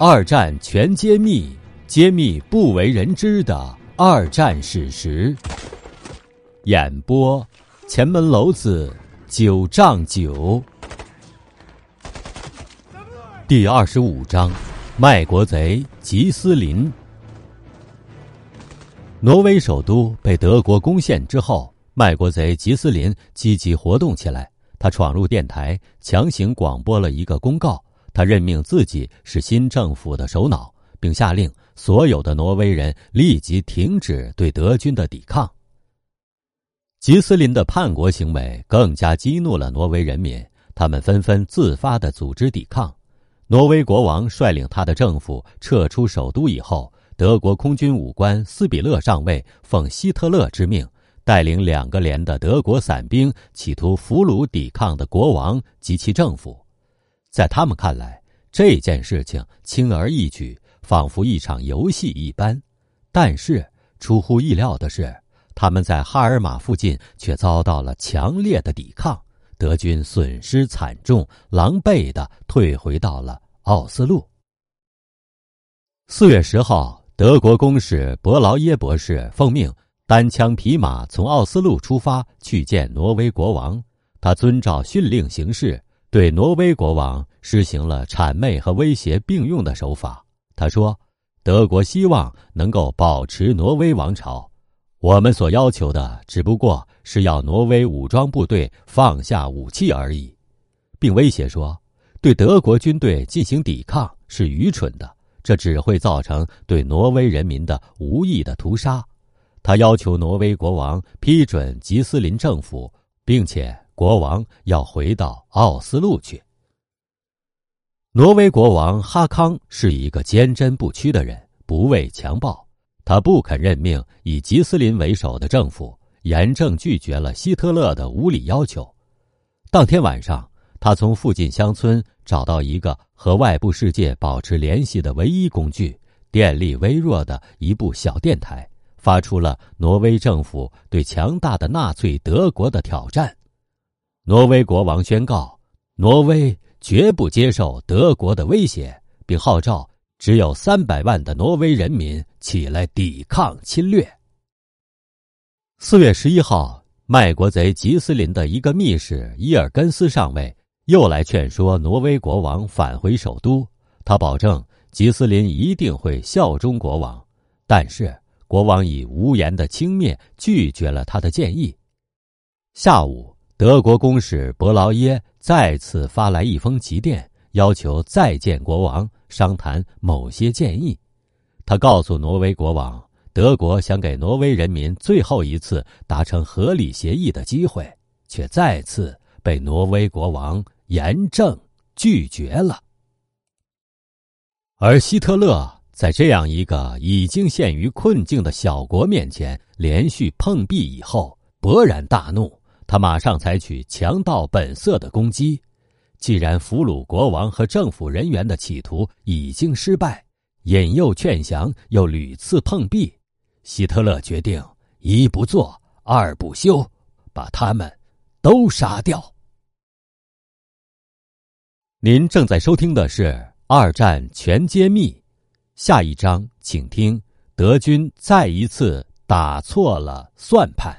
二战全揭秘，揭秘不为人知的二战史实。演播：前门楼子九丈九。第二十五章：卖国贼吉斯林。挪威首都被德国攻陷之后，卖国贼吉斯林积极活动起来。他闯入电台，强行广播了一个公告。他任命自己是新政府的首脑，并下令所有的挪威人立即停止对德军的抵抗。吉斯林的叛国行为更加激怒了挪威人民，他们纷纷自发的组织抵抗。挪威国王率领他的政府撤出首都以后，德国空军武官斯比勒上尉奉希特勒之命，带领两个连的德国伞兵，企图俘虏抵抗的国王及其政府。在他们看来，这件事情轻而易举，仿佛一场游戏一般。但是出乎意料的是，他们在哈尔马附近却遭到了强烈的抵抗，德军损失惨重，狼狈的退回到了奥斯陆。四月十号，德国公使伯劳耶博士奉命单枪匹马从奥斯陆出发去见挪威国王，他遵照训令行事。对挪威国王实行了谄媚和威胁并用的手法。他说：“德国希望能够保持挪威王朝，我们所要求的只不过是要挪威武装部队放下武器而已，并威胁说，对德国军队进行抵抗是愚蠢的，这只会造成对挪威人民的无意的屠杀。”他要求挪威国王批准吉斯林政府，并且。国王要回到奥斯陆去。挪威国王哈康是一个坚贞不屈的人，不畏强暴。他不肯任命以吉斯林为首的政府，严正拒绝了希特勒的无理要求。当天晚上，他从附近乡村找到一个和外部世界保持联系的唯一工具——电力微弱的一部小电台，发出了挪威政府对强大的纳粹德国的挑战。挪威国王宣告，挪威绝不接受德国的威胁，并号召只有三百万的挪威人民起来抵抗侵略。四月十一号，卖国贼吉斯林的一个密使伊尔根斯上尉又来劝说挪威国王返回首都，他保证吉斯林一定会效忠国王，但是国王以无言的轻蔑拒绝了他的建议。下午。德国公使伯劳耶再次发来一封急电，要求再见国王，商谈某些建议。他告诉挪威国王，德国想给挪威人民最后一次达成合理协议的机会，却再次被挪威国王严正拒绝了。而希特勒在这样一个已经陷于困境的小国面前连续碰壁以后，勃然大怒。他马上采取强盗本色的攻击。既然俘虏国王和政府人员的企图已经失败，引诱劝降又屡次碰壁，希特勒决定一不做二不休，把他们都杀掉。您正在收听的是《二战全揭秘》，下一章请听：德军再一次打错了算盘。